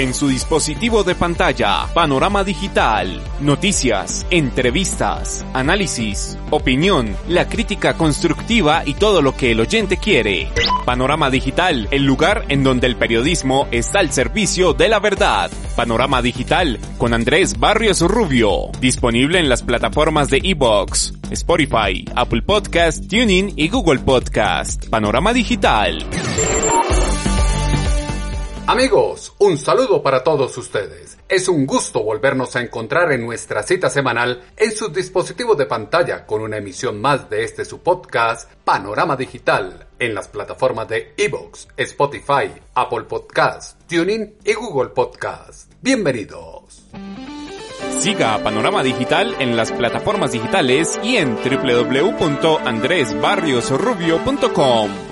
En su dispositivo de pantalla, panorama digital, noticias, entrevistas, análisis, opinión, la crítica constructiva y todo lo que el oyente quiere. Panorama digital, el lugar en donde el periodismo está al servicio de la verdad. Panorama digital con Andrés Barrios Rubio, disponible en las plataformas de Evox, Spotify, Apple Podcast, TuneIn y Google Podcast. Panorama digital. Amigos, un saludo para todos ustedes. Es un gusto volvernos a encontrar en nuestra cita semanal en sus dispositivos de pantalla con una emisión más de este su podcast Panorama Digital en las plataformas de Evox, Spotify, Apple Podcast, TuneIn y Google Podcast. Bienvenidos. Siga Panorama Digital en las plataformas digitales y en www.andresbarriosrubio.com.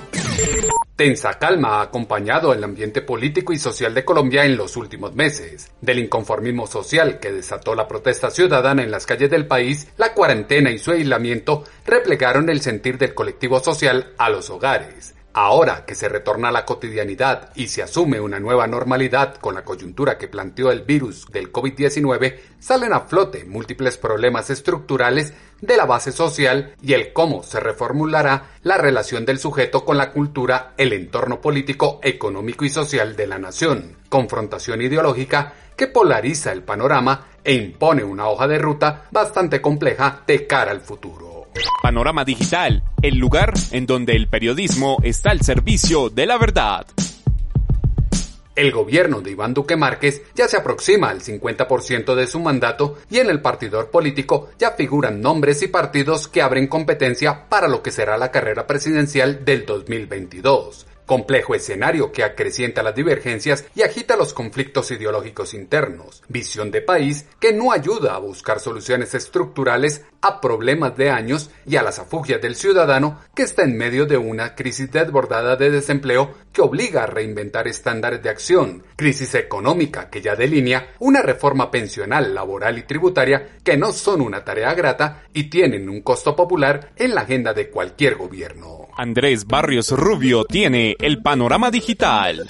Tensa calma ha acompañado el ambiente político y social de Colombia en los últimos meses. Del inconformismo social que desató la protesta ciudadana en las calles del país, la cuarentena y su aislamiento replegaron el sentir del colectivo social a los hogares. Ahora que se retorna a la cotidianidad y se asume una nueva normalidad con la coyuntura que planteó el virus del COVID-19, salen a flote múltiples problemas estructurales de la base social y el cómo se reformulará la relación del sujeto con la cultura, el entorno político, económico y social de la nación. Confrontación ideológica que polariza el panorama e impone una hoja de ruta bastante compleja de cara al futuro. Panorama Digital, el lugar en donde el periodismo está al servicio de la verdad. El gobierno de Iván Duque Márquez ya se aproxima al 50% de su mandato y en el partidor político ya figuran nombres y partidos que abren competencia para lo que será la carrera presidencial del 2022 complejo escenario que acrecienta las divergencias y agita los conflictos ideológicos internos, visión de país que no ayuda a buscar soluciones estructurales a problemas de años y a las afugias del ciudadano que está en medio de una crisis desbordada de desempleo que obliga a reinventar estándares de acción, crisis económica que ya delinea una reforma pensional, laboral y tributaria que no son una tarea grata y tienen un costo popular en la agenda de cualquier gobierno. Andrés Barrios Rubio tiene el panorama digital.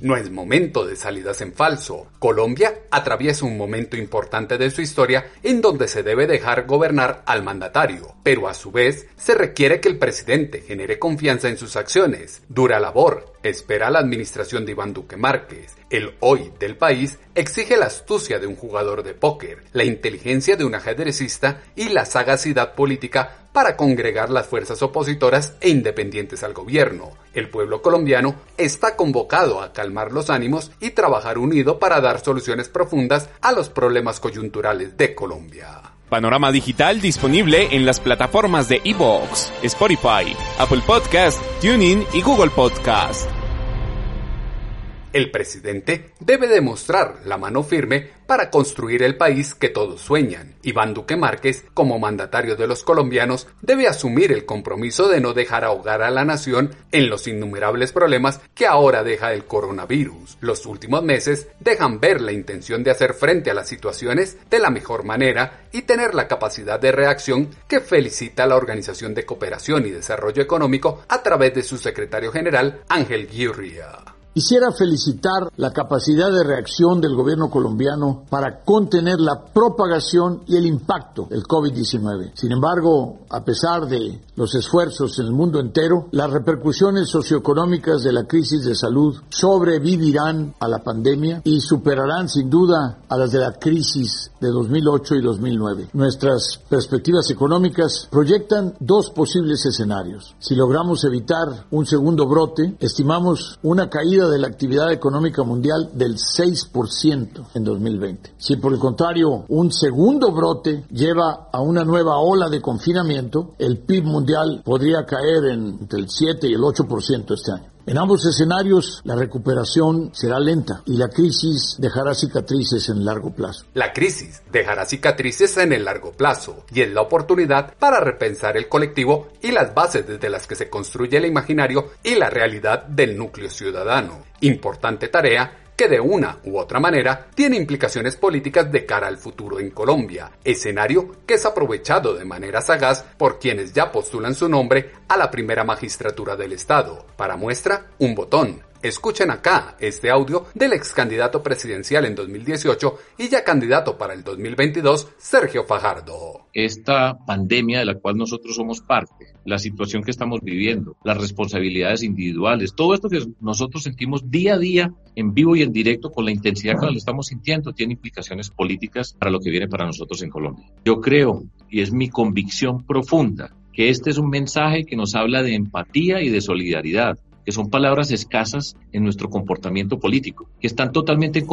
No es momento de salidas en falso. Colombia atraviesa un momento importante de su historia en donde se debe dejar gobernar al mandatario, pero a su vez se requiere que el presidente genere confianza en sus acciones. Dura labor, espera la administración de Iván Duque Márquez. El hoy del país exige la astucia de un jugador de póker, la inteligencia de un ajedrecista y la sagacidad política para congregar las fuerzas opositoras e independientes al gobierno. El pueblo colombiano está convocado a calmar los ánimos y trabajar unido para dar soluciones profundas a los problemas coyunturales de Colombia. Panorama Digital disponible en las plataformas de Evox, Spotify, Apple Podcast, TuneIn y Google Podcast. El presidente debe demostrar la mano firme para construir el país que todos sueñan. Iván Duque Márquez, como mandatario de los colombianos, debe asumir el compromiso de no dejar ahogar a la nación en los innumerables problemas que ahora deja el coronavirus. Los últimos meses dejan ver la intención de hacer frente a las situaciones de la mejor manera y tener la capacidad de reacción que felicita a la Organización de Cooperación y Desarrollo Económico a través de su secretario general Ángel Guirria. Quisiera felicitar la capacidad de reacción del gobierno colombiano para contener la propagación y el impacto del COVID-19. Sin embargo, a pesar de los esfuerzos en el mundo entero, las repercusiones socioeconómicas de la crisis de salud sobrevivirán a la pandemia y superarán sin duda a las de la crisis de 2008 y 2009. Nuestras perspectivas económicas proyectan dos posibles escenarios. Si logramos evitar un segundo brote, estimamos una caída de la actividad económica mundial del 6% en 2020. Si por el contrario un segundo brote lleva a una nueva ola de confinamiento, el PIB mundial podría caer entre el 7 y el 8% este año. En ambos escenarios, la recuperación será lenta y la crisis dejará cicatrices en largo plazo. La crisis dejará cicatrices en el largo plazo y es la oportunidad para repensar el colectivo y las bases desde las que se construye el imaginario y la realidad del núcleo ciudadano. Importante tarea que de una u otra manera tiene implicaciones políticas de cara al futuro en Colombia, escenario que es aprovechado de manera sagaz por quienes ya postulan su nombre a la primera magistratura del Estado. Para muestra, un botón, Escuchen acá este audio del ex candidato presidencial en 2018 y ya candidato para el 2022, Sergio Fajardo. Esta pandemia de la cual nosotros somos parte, la situación que estamos viviendo, las responsabilidades individuales, todo esto que nosotros sentimos día a día en vivo y en directo con la intensidad que lo estamos sintiendo, tiene implicaciones políticas para lo que viene para nosotros en Colombia. Yo creo, y es mi convicción profunda, que este es un mensaje que nos habla de empatía y de solidaridad, que son palabras escasas en nuestro comportamiento político, que están totalmente en,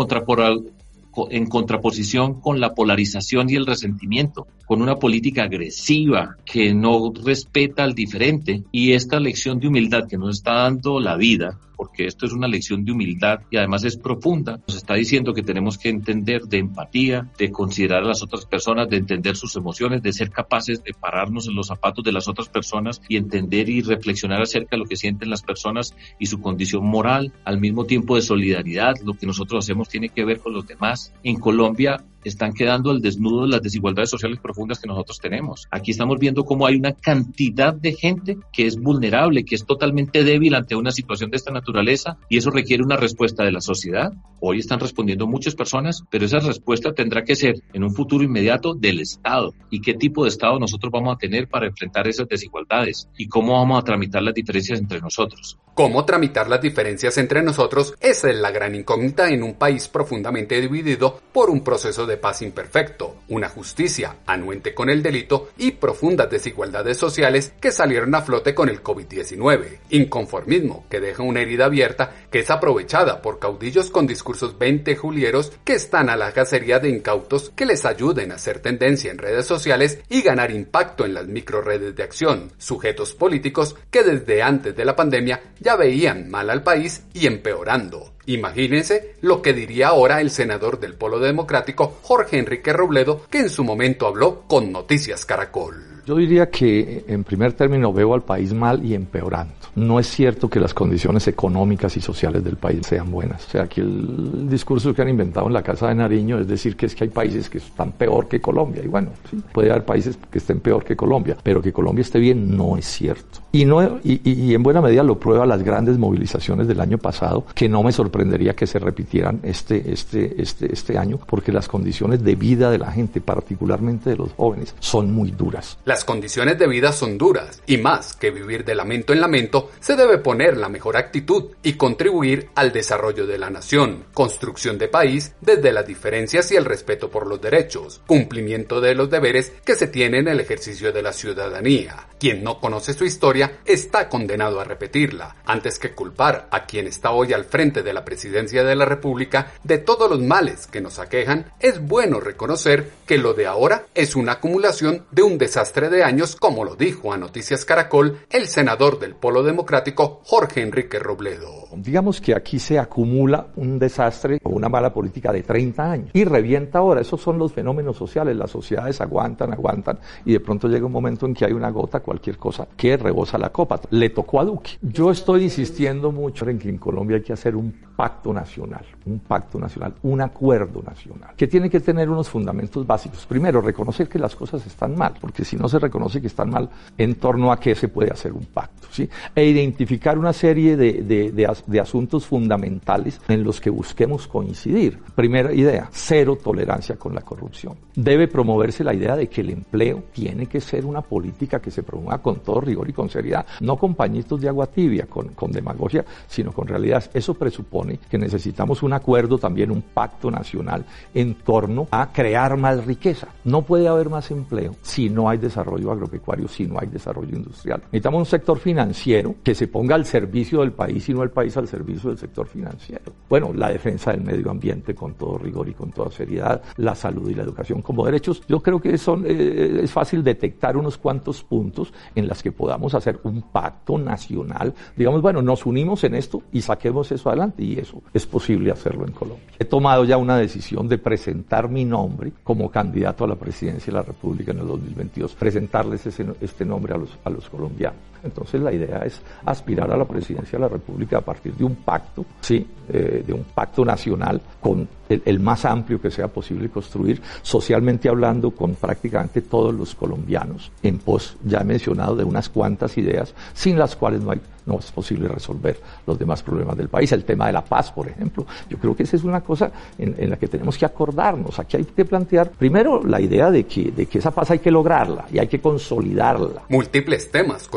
en contraposición con la polarización y el resentimiento, con una política agresiva que no respeta al diferente. Y esta lección de humildad que nos está dando la vida porque esto es una lección de humildad y además es profunda. Nos está diciendo que tenemos que entender de empatía, de considerar a las otras personas, de entender sus emociones, de ser capaces de pararnos en los zapatos de las otras personas y entender y reflexionar acerca de lo que sienten las personas y su condición moral, al mismo tiempo de solidaridad. Lo que nosotros hacemos tiene que ver con los demás. En Colombia están quedando al desnudo las desigualdades sociales profundas que nosotros tenemos. Aquí estamos viendo cómo hay una cantidad de gente que es vulnerable, que es totalmente débil ante una situación de esta naturaleza y eso requiere una respuesta de la sociedad. Hoy están respondiendo muchas personas, pero esa respuesta tendrá que ser en un futuro inmediato del Estado. ¿Y qué tipo de Estado nosotros vamos a tener para enfrentar esas desigualdades? ¿Y cómo vamos a tramitar las diferencias entre nosotros? ¿Cómo tramitar las diferencias entre nosotros? Esa es la gran incógnita en un país profundamente dividido por un proceso de paz imperfecto, una justicia anuente con el delito y profundas desigualdades sociales que salieron a flote con el COVID-19, inconformismo que deja una herida abierta que es aprovechada por caudillos con discursos 20 julieros que están a la cacería de incautos que les ayuden a hacer tendencia en redes sociales y ganar impacto en las microredes de acción, sujetos políticos que desde antes de la pandemia ya veían mal al país y empeorando. Imagínense lo que diría ahora el senador del Polo Democrático, Jorge Enrique Robledo, que en su momento habló con Noticias Caracol. Yo diría que en primer término veo al país mal y empeorando. No es cierto que las condiciones económicas y sociales del país sean buenas. O sea, aquí el discurso que han inventado en la Casa de Nariño es decir que es que hay países que están peor que Colombia. Y bueno, sí, puede haber países que estén peor que Colombia, pero que Colombia esté bien no es cierto. Y, no, y, y en buena medida lo prueba las grandes movilizaciones del año pasado, que no me sorprendería que se repitieran este, este, este, este año, porque las condiciones de vida de la gente, particularmente de los jóvenes, son muy duras. Las condiciones de vida son duras y más que vivir de lamento en lamento, se debe poner la mejor actitud y contribuir al desarrollo de la nación, construcción de país desde las diferencias y el respeto por los derechos, cumplimiento de los deberes que se tienen en el ejercicio de la ciudadanía. Quien no conoce su historia está condenado a repetirla, antes que culpar a quien está hoy al frente de la presidencia de la República de todos los males que nos aquejan, es bueno reconocer que lo de ahora es una acumulación de un desastre de años, como lo dijo a Noticias Caracol el senador del Polo Democrático Jorge Enrique Robledo. Digamos que aquí se acumula un desastre o una mala política de 30 años y revienta ahora. Esos son los fenómenos sociales. Las sociedades aguantan, aguantan y de pronto llega un momento en que hay una gota, cualquier cosa, que rebosa la copa. Le tocó a Duque. Yo estoy insistiendo mucho en que en Colombia hay que hacer un pacto nacional, un pacto nacional, un acuerdo nacional, que tiene que tener unos fundamentos básicos. Primero, reconocer que las cosas están mal, porque si no se reconoce que están mal, en torno a qué se puede hacer un pacto, ¿sí? E identificar una serie de, de, de, asuntos fundamentales en los que busquemos coincidir. Primera idea, cero tolerancia con la corrupción. Debe promoverse la idea de que el empleo tiene que ser una política que se promueva con todo rigor y con seriedad, no con pañitos de agua tibia, con, con demagogia, sino con realidad. Eso presupone que necesitamos un acuerdo, también un pacto nacional en torno a crear más riqueza. No puede haber más empleo si no hay desarrollo agropecuario si no hay desarrollo industrial. Necesitamos un sector financiero que se ponga al servicio del país y no el país al servicio del sector financiero. Bueno, la defensa del medio ambiente con todo rigor y con toda seriedad, la salud y la educación como derechos. Yo creo que son, eh, es fácil detectar unos cuantos puntos en los que podamos hacer un pacto nacional. Digamos, bueno, nos unimos en esto y saquemos eso adelante eso es posible hacerlo en Colombia. He tomado ya una decisión de presentar mi nombre como candidato a la presidencia de la República en el 2022 presentarles ese, este nombre a los, a los colombianos. Entonces la idea es aspirar a la presidencia de la República a partir de un pacto, sí, eh, de un pacto nacional con el, más amplio que sea posible construir, socialmente hablando, con prácticamente todos los colombianos, en pos, ya he mencionado, de unas cuantas ideas, sin las cuales no hay no es posible resolver los demás problemas del país. El tema de la paz, por ejemplo. Yo creo que esa es una cosa en, la que tenemos que acordarnos. Aquí hay que plantear primero la idea de que, de que esa paz hay que lograrla y hay que consolidarla. Múltiples temas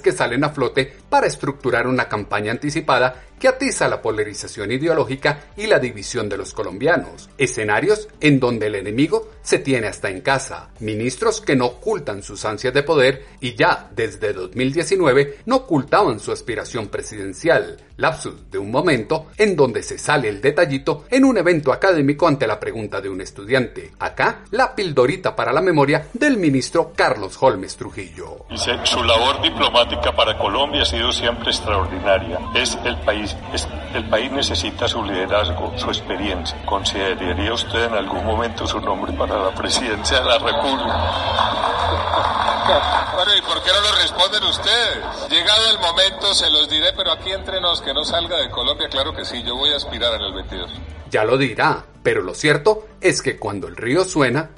que salen a flote para estructurar una campaña anticipada que atiza la polarización ideológica y la división de los colombianos. Escenarios en donde el enemigo se tiene hasta en casa. Ministros que no ocultan sus ansias de poder y ya desde 2019 no ocultaban su aspiración presidencial. Lapsus de un momento en donde se sale el detallito en un evento académico ante la pregunta de un estudiante. Acá, la pildorita para la memoria del ministro Carlos Holmes Trujillo. su labor diplomática para Colombia ha sido siempre extraordinaria. Es el país el país necesita su liderazgo, su experiencia. ¿Consideraría usted en algún momento su nombre para la presidencia de la República? Bueno, ¿y por qué no lo responden ustedes? Llegado el momento, se los diré, pero aquí entre nos, que no salga de Colombia, claro que sí, yo voy a aspirar en el 22. Ya lo dirá, pero lo cierto es que cuando el río suena,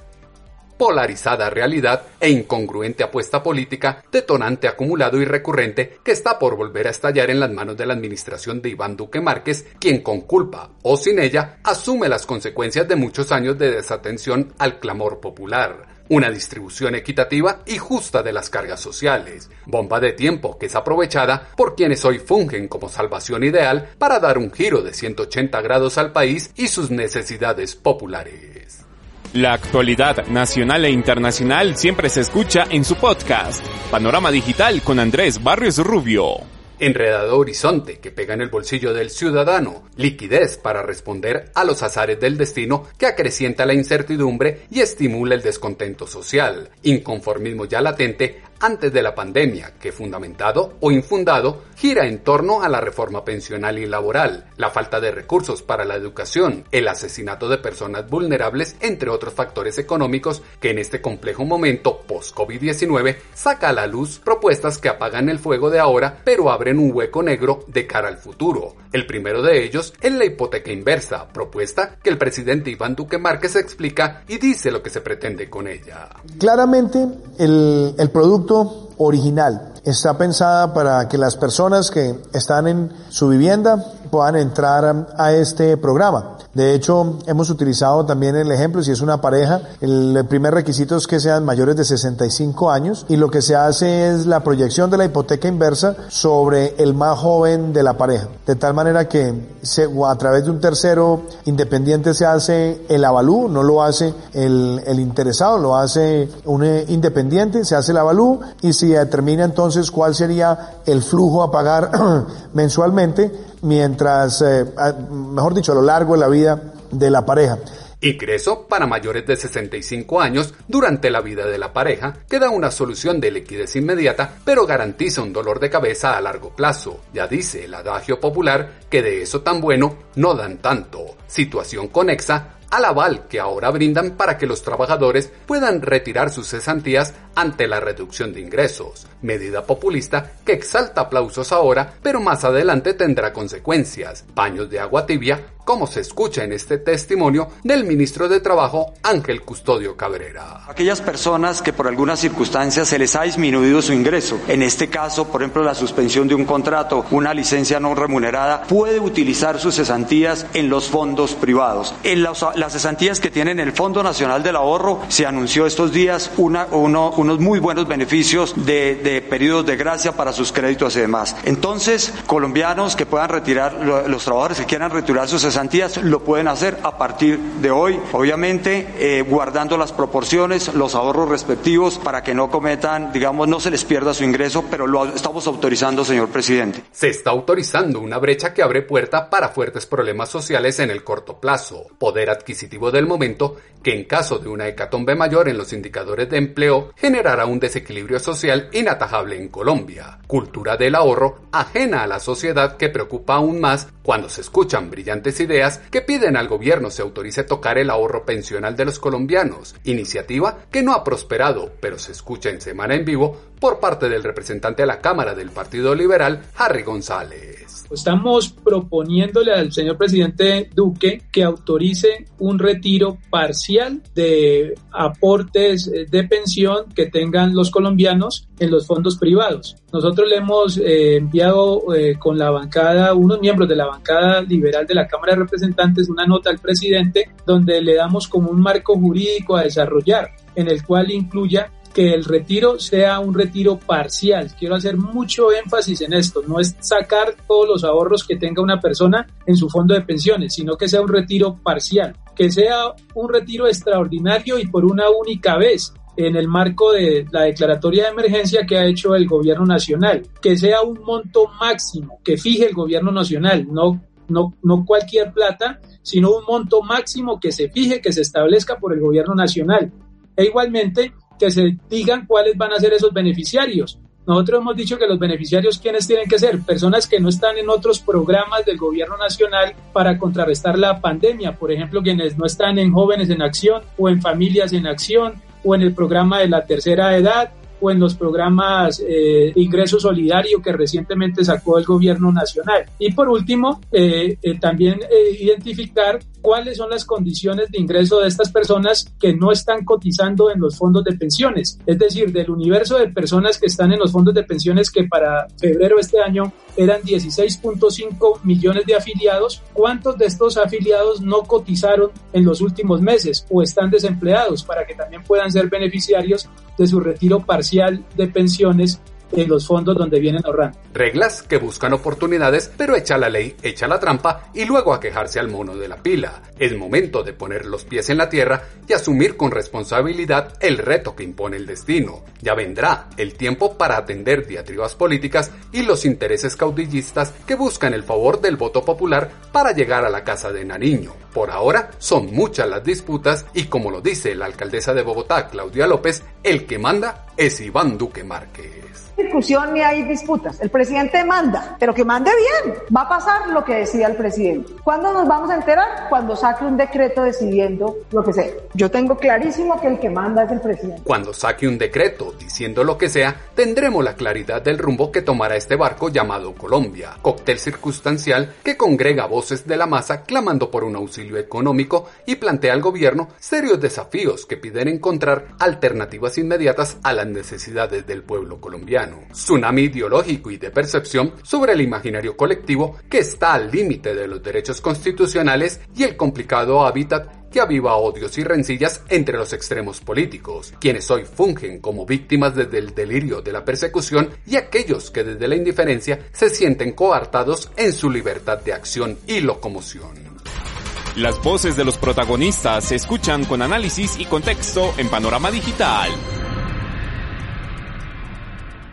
polarizada realidad e incongruente apuesta política, detonante acumulado y recurrente que está por volver a estallar en las manos de la administración de Iván Duque Márquez, quien con culpa o sin ella asume las consecuencias de muchos años de desatención al clamor popular una distribución equitativa y justa de las cargas sociales, bomba de tiempo que es aprovechada por quienes hoy fungen como salvación ideal para dar un giro de 180 grados al país y sus necesidades populares. La actualidad nacional e internacional siempre se escucha en su podcast, Panorama Digital con Andrés Barrios Rubio. Enredado horizonte que pega en el bolsillo del ciudadano, liquidez para responder a los azares del destino que acrecienta la incertidumbre y estimula el descontento social, inconformismo ya latente antes de la pandemia, que fundamentado o infundado gira en torno a la reforma pensional y laboral, la falta de recursos para la educación, el asesinato de personas vulnerables, entre otros factores económicos que en este complejo momento post-COVID-19 saca a la luz propuestas que apagan el fuego de ahora pero abren un hueco negro de cara al futuro. El primero de ellos es la hipoteca inversa, propuesta que el presidente Iván Duque Márquez explica y dice lo que se pretende con ella. Claramente el, el producto original. Está pensada para que las personas que están en su vivienda puedan entrar a este programa. De hecho, hemos utilizado también el ejemplo, si es una pareja, el primer requisito es que sean mayores de 65 años y lo que se hace es la proyección de la hipoteca inversa sobre el más joven de la pareja. De tal manera que se, a través de un tercero independiente se hace el avalú, no lo hace el, el interesado, lo hace un independiente, se hace el avalú y se determina entonces cuál sería el flujo a pagar mensualmente mientras, eh, mejor dicho, a lo largo de la vida de la pareja. Ingreso para mayores de 65 años durante la vida de la pareja, que da una solución de liquidez inmediata, pero garantiza un dolor de cabeza a largo plazo. Ya dice el adagio popular que de eso tan bueno no dan tanto. Situación conexa al aval que ahora brindan para que los trabajadores puedan retirar sus cesantías ante la reducción de ingresos, medida populista que exalta aplausos ahora, pero más adelante tendrá consecuencias, paños de agua tibia, como se escucha en este testimonio del ministro de Trabajo Ángel Custodio Cabrera. Aquellas personas que por algunas circunstancias se les ha disminuido su ingreso, en este caso, por ejemplo, la suspensión de un contrato, una licencia no remunerada, puede utilizar sus cesantías en los fondos privados. En las, cesantías que tienen el Fondo Nacional del Ahorro, se anunció estos días unos muy buenos beneficios de, de periodos de gracia para sus créditos y demás. Entonces, colombianos que puedan retirar, los trabajadores que quieran retirar sus cesantías, lo pueden hacer a partir de hoy, obviamente eh, guardando las proporciones, los ahorros respectivos para que no cometan, digamos, no se les pierda su ingreso, pero lo estamos autorizando, señor presidente. Se está autorizando una brecha que abre puerta para fuertes problemas sociales en el corto plazo, poder adquisitivo del momento que en caso de una hecatombe mayor en los indicadores de empleo generará un desequilibrio social inatajable en Colombia, cultura del ahorro ajena a la sociedad que preocupa aún más cuando se escuchan brillantes ideas que piden al gobierno se autorice tocar el ahorro pensional de los colombianos, iniciativa que no ha prosperado, pero se escucha en Semana en Vivo por parte del representante de la Cámara del Partido Liberal, Harry González. Estamos proponiéndole al señor presidente Duque que autorice un retiro parcial de aportes de pensión que tengan los colombianos en los fondos privados. Nosotros le hemos eh, enviado eh, con la bancada, unos miembros de la bancada liberal de la Cámara de Representantes, una nota al presidente donde le damos como un marco jurídico a desarrollar en el cual incluya que el retiro sea un retiro parcial. Quiero hacer mucho énfasis en esto. No es sacar todos los ahorros que tenga una persona en su fondo de pensiones, sino que sea un retiro parcial, que sea un retiro extraordinario y por una única vez en el marco de la declaratoria de emergencia que ha hecho el gobierno nacional, que sea un monto máximo que fije el gobierno nacional, no, no, no cualquier plata, sino un monto máximo que se fije, que se establezca por el gobierno nacional. E igualmente que se digan cuáles van a ser esos beneficiarios. Nosotros hemos dicho que los beneficiarios, ¿quiénes tienen que ser? Personas que no están en otros programas del gobierno nacional para contrarrestar la pandemia. Por ejemplo, quienes no están en Jóvenes en Acción o en Familias en Acción o en el programa de la tercera edad o en los programas eh, ingreso solidario que recientemente sacó el gobierno nacional. Y por último, eh, eh, también identificar cuáles son las condiciones de ingreso de estas personas que no están cotizando en los fondos de pensiones. Es decir, del universo de personas que están en los fondos de pensiones que para febrero de este año eran 16.5 millones de afiliados, ¿cuántos de estos afiliados no cotizaron en los últimos meses o están desempleados para que también puedan ser beneficiarios de su retiro parcial de pensiones en los fondos donde vienen. Reglas que buscan oportunidades, pero echa la ley, echa la trampa y luego a quejarse al mono de la pila. Es momento de poner los pies en la tierra y asumir con responsabilidad el reto que impone el destino. Ya vendrá el tiempo para atender diatribas políticas y los intereses caudillistas que buscan el favor del voto popular para llegar a la casa de Nariño. Por ahora son muchas las disputas y como lo dice la alcaldesa de Bogotá, Claudia López, el que manda es Iván Duque Márquez discusión ni hay disputas. El presidente manda, pero que mande bien. Va a pasar lo que decida el presidente. ¿Cuándo nos vamos a enterar? Cuando saque un decreto decidiendo lo que sea. Yo tengo clarísimo que el que manda es el presidente. Cuando saque un decreto diciendo lo que sea, tendremos la claridad del rumbo que tomará este barco llamado Colombia, cóctel circunstancial que congrega voces de la masa clamando por un auxilio económico y plantea al gobierno serios desafíos que piden encontrar alternativas inmediatas a las necesidades del pueblo colombiano tsunami ideológico y de percepción sobre el imaginario colectivo que está al límite de los derechos constitucionales y el complicado hábitat que aviva odios y rencillas entre los extremos políticos, quienes hoy fungen como víctimas desde el delirio de la persecución y aquellos que desde la indiferencia se sienten coartados en su libertad de acción y locomoción. Las voces de los protagonistas se escuchan con análisis y contexto en Panorama Digital.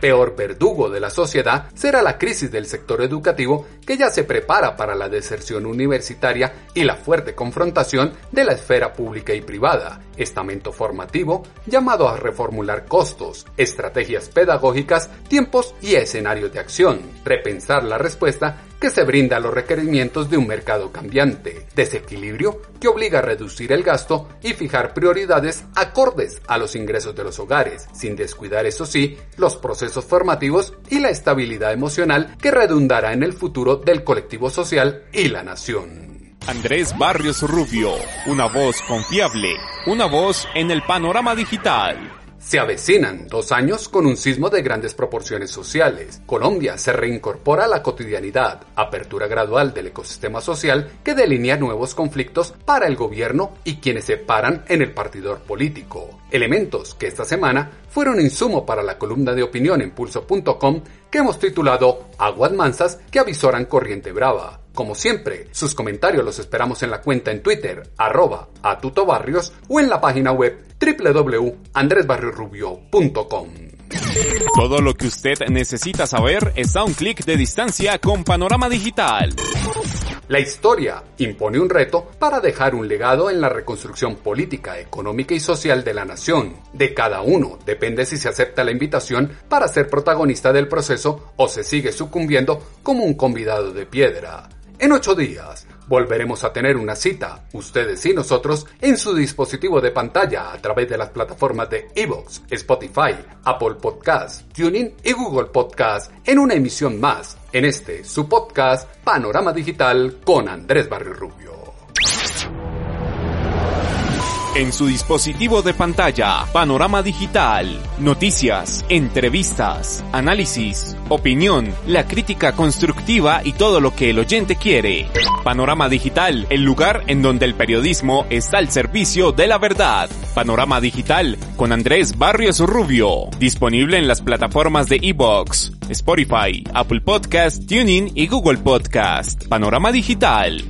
Peor verdugo de la sociedad será la crisis del sector educativo que ya se prepara para la deserción universitaria y la fuerte confrontación de la esfera pública y privada, estamento formativo llamado a reformular costos, estrategias pedagógicas, tiempos y escenarios de acción, repensar la respuesta que se brinda a los requerimientos de un mercado cambiante, desequilibrio que obliga a reducir el gasto y fijar prioridades acordes a los ingresos de los hogares, sin descuidar eso sí los procesos formativos y la estabilidad emocional que redundará en el futuro del colectivo social y la nación. Andrés Barrios Rubio, una voz confiable, una voz en el panorama digital. Se avecinan dos años con un sismo de grandes proporciones sociales. Colombia se reincorpora a la cotidianidad, apertura gradual del ecosistema social que delinea nuevos conflictos para el gobierno y quienes se paran en el partidor político. Elementos que esta semana fueron insumo para la columna de opinión en pulso.com que hemos titulado Aguas Mansas que avisoran corriente brava. Como siempre, sus comentarios los esperamos en la cuenta en Twitter, arroba atutobarrios o en la página web www.andresbarriorubio.com. Todo lo que usted necesita saber está a un clic de distancia con Panorama Digital. La historia impone un reto para dejar un legado en la reconstrucción política, económica y social de la nación. De cada uno depende si se acepta la invitación para ser protagonista del proceso o se sigue sucumbiendo como un convidado de piedra. En ocho días volveremos a tener una cita, ustedes y nosotros, en su dispositivo de pantalla a través de las plataformas de Evox, Spotify, Apple Podcast, TuneIn y Google Podcast en una emisión más, en este su podcast Panorama Digital con Andrés Barrio Rubio en su dispositivo de pantalla, panorama digital, noticias, entrevistas, análisis, opinión, la crítica constructiva y todo lo que el oyente quiere. Panorama digital, el lugar en donde el periodismo está al servicio de la verdad. Panorama digital con Andrés Barrios Rubio, disponible en las plataformas de Evox, Spotify, Apple Podcast, TuneIn y Google Podcast. Panorama digital.